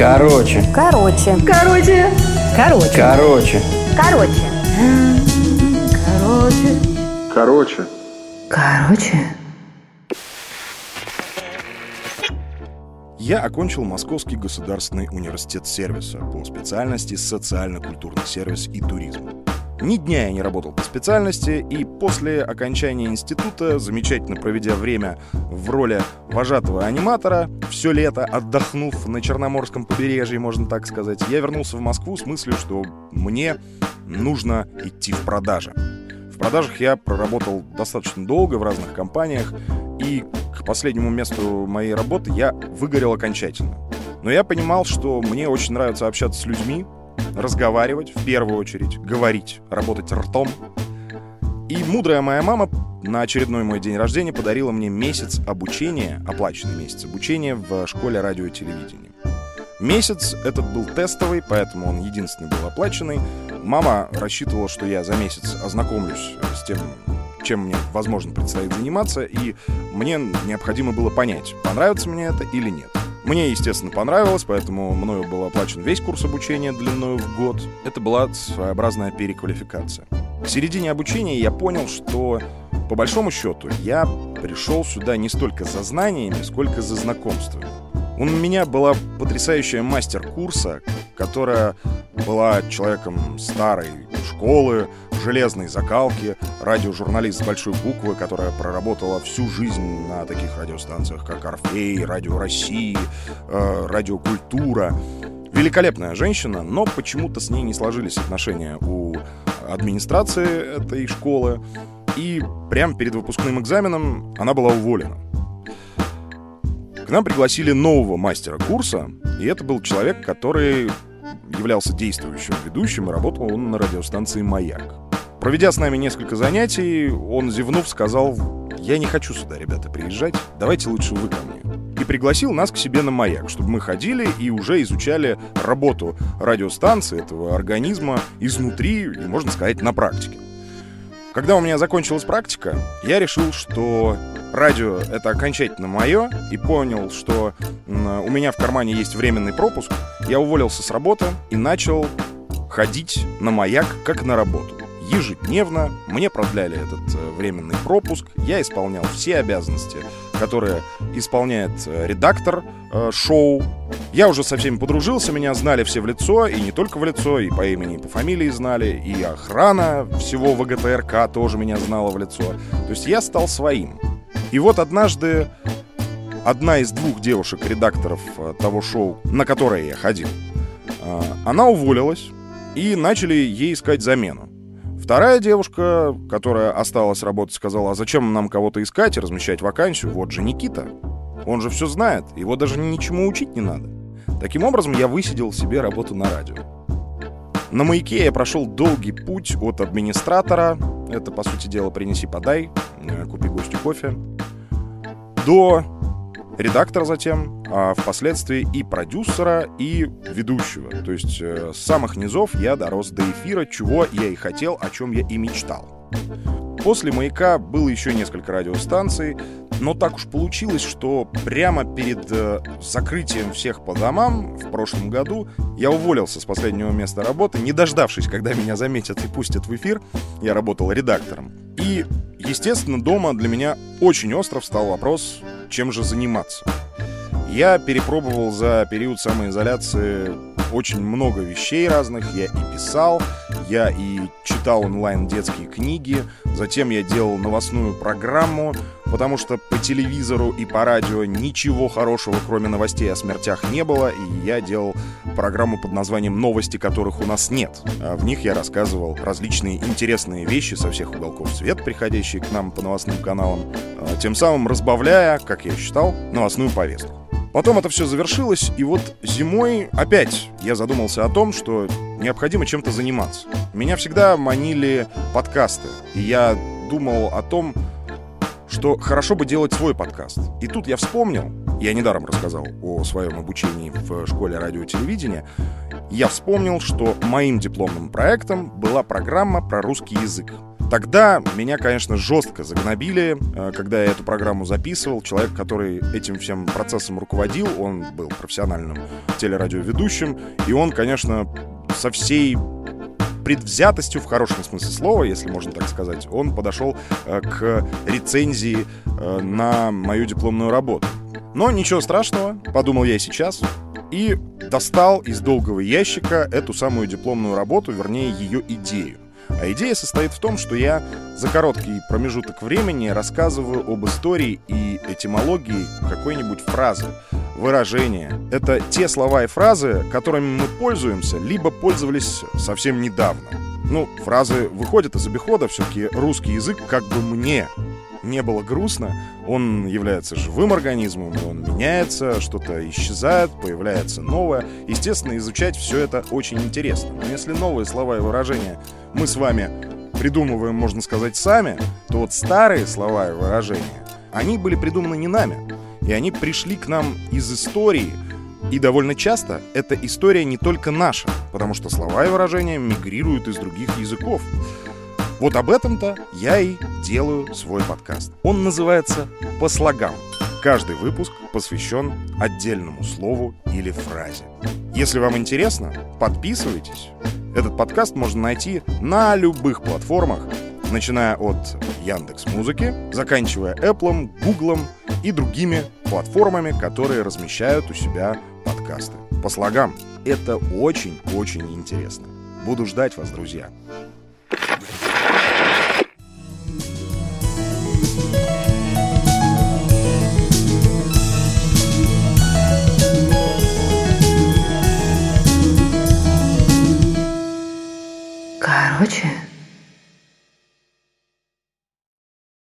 Короче. Короче. Короче. Короче. Короче. Короче. Короче. Короче. Короче. Я окончил Московский государственный университет сервиса по специальности социально-культурный сервис и туризм. Ни дня я не работал по специальности, и после окончания института, замечательно проведя время в роли вожатого аниматора, все лето отдохнув на Черноморском побережье, можно так сказать, я вернулся в Москву с мыслью, что мне нужно идти в продажи. В продажах я проработал достаточно долго в разных компаниях, и к последнему месту моей работы я выгорел окончательно. Но я понимал, что мне очень нравится общаться с людьми, разговаривать в первую очередь, говорить, работать ртом. И мудрая моя мама на очередной мой день рождения подарила мне месяц обучения, оплаченный месяц обучения в школе радио и телевидения. Месяц этот был тестовый, поэтому он единственный был оплаченный. Мама рассчитывала, что я за месяц ознакомлюсь с тем, чем мне, возможно, предстоит заниматься, и мне необходимо было понять, понравится мне это или нет. Мне, естественно, понравилось, поэтому мною был оплачен весь курс обучения длиной в год. Это была своеобразная переквалификация. К середине обучения я понял, что, по большому счету, я пришел сюда не столько за знаниями, сколько за знакомствами. У меня была потрясающая мастер курса, которая была человеком старой школы, железной закалки, радиожурналист с большой буквы, которая проработала всю жизнь на таких радиостанциях, как «Орфей», «Радио России», э, «Радио Культура». Великолепная женщина, но почему-то с ней не сложились отношения у администрации этой школы. И прямо перед выпускным экзаменом она была уволена. К нам пригласили нового мастера курса, и это был человек, который являлся действующим ведущим, и работал он на радиостанции «Маяк». Проведя с нами несколько занятий, он, зевнув, сказал, «Я не хочу сюда, ребята, приезжать, давайте лучше вы ко мне». И пригласил нас к себе на маяк, чтобы мы ходили и уже изучали работу радиостанции, этого организма, изнутри, и, можно сказать, на практике. Когда у меня закончилась практика, я решил, что радио — это окончательно мое, и понял, что у меня в кармане есть временный пропуск. Я уволился с работы и начал ходить на маяк, как на работу ежедневно. Мне продляли этот э, временный пропуск. Я исполнял все обязанности, которые исполняет э, редактор э, шоу. Я уже со всеми подружился, меня знали все в лицо, и не только в лицо, и по имени, и по фамилии знали, и охрана всего ВГТРК тоже меня знала в лицо. То есть я стал своим. И вот однажды одна из двух девушек-редакторов э, того шоу, на которое я ходил, она уволилась, и начали ей искать замену. Вторая девушка, которая осталась работать, сказала, а зачем нам кого-то искать и размещать вакансию? Вот же Никита. Он же все знает, его даже ничему учить не надо. Таким образом, я высидел себе работу на радио. На маяке я прошел долгий путь от администратора, это, по сути дела, принеси-подай, э, купи гостю кофе, до редактора затем, а впоследствии и продюсера, и ведущего. То есть э, с самых низов я дорос до эфира, чего я и хотел, о чем я и мечтал. После «Маяка» было еще несколько радиостанций, но так уж получилось, что прямо перед э, закрытием всех по домам в прошлом году я уволился с последнего места работы, не дождавшись, когда меня заметят и пустят в эфир. Я работал редактором. И, естественно, дома для меня очень остро встал вопрос, чем же заниматься. Я перепробовал за период самоизоляции очень много вещей разных. Я и писал, я и читал онлайн детские книги, затем я делал новостную программу, потому что по телевизору и по радио ничего хорошего, кроме новостей о смертях, не было, и я делал программу под названием «Новости, которых у нас нет». А в них я рассказывал различные интересные вещи со всех уголков света, приходящие к нам по новостным каналам, а тем самым разбавляя, как я считал, новостную повестку. Потом это все завершилось, и вот зимой опять я задумался о том, что необходимо чем-то заниматься. Меня всегда манили подкасты, и я думал о том, что хорошо бы делать свой подкаст. И тут я вспомнил, я недаром рассказал о своем обучении в школе радио и телевидения, я вспомнил, что моим дипломным проектом была программа про русский язык. Тогда меня, конечно, жестко загнобили, э, когда я эту программу записывал. Человек, который этим всем процессом руководил, он был профессиональным телерадиоведущим, и он, конечно, со всей предвзятостью, в хорошем смысле слова, если можно так сказать, он подошел э, к рецензии э, на мою дипломную работу. Но ничего страшного, подумал я сейчас, и достал из долгого ящика эту самую дипломную работу, вернее, ее идею. А идея состоит в том, что я за короткий промежуток времени рассказываю об истории и этимологии какой-нибудь фразы, выражения. Это те слова и фразы, которыми мы пользуемся, либо пользовались совсем недавно. Ну, фразы выходят из обихода, все-таки русский язык как бы мне не было грустно, он является живым организмом, он меняется, что-то исчезает, появляется новое. Естественно, изучать все это очень интересно. Но если новые слова и выражения мы с вами придумываем, можно сказать, сами, то вот старые слова и выражения, они были придуманы не нами. И они пришли к нам из истории, и довольно часто эта история не только наша, потому что слова и выражения мигрируют из других языков. Вот об этом-то я и делаю свой подкаст. Он называется «По слогам». Каждый выпуск посвящен отдельному слову или фразе. Если вам интересно, подписывайтесь. Этот подкаст можно найти на любых платформах, начиная от Яндекс Музыки, заканчивая Apple, Google и другими платформами, которые размещают у себя подкасты. По слогам. Это очень-очень интересно. Буду ждать вас, друзья. Короче,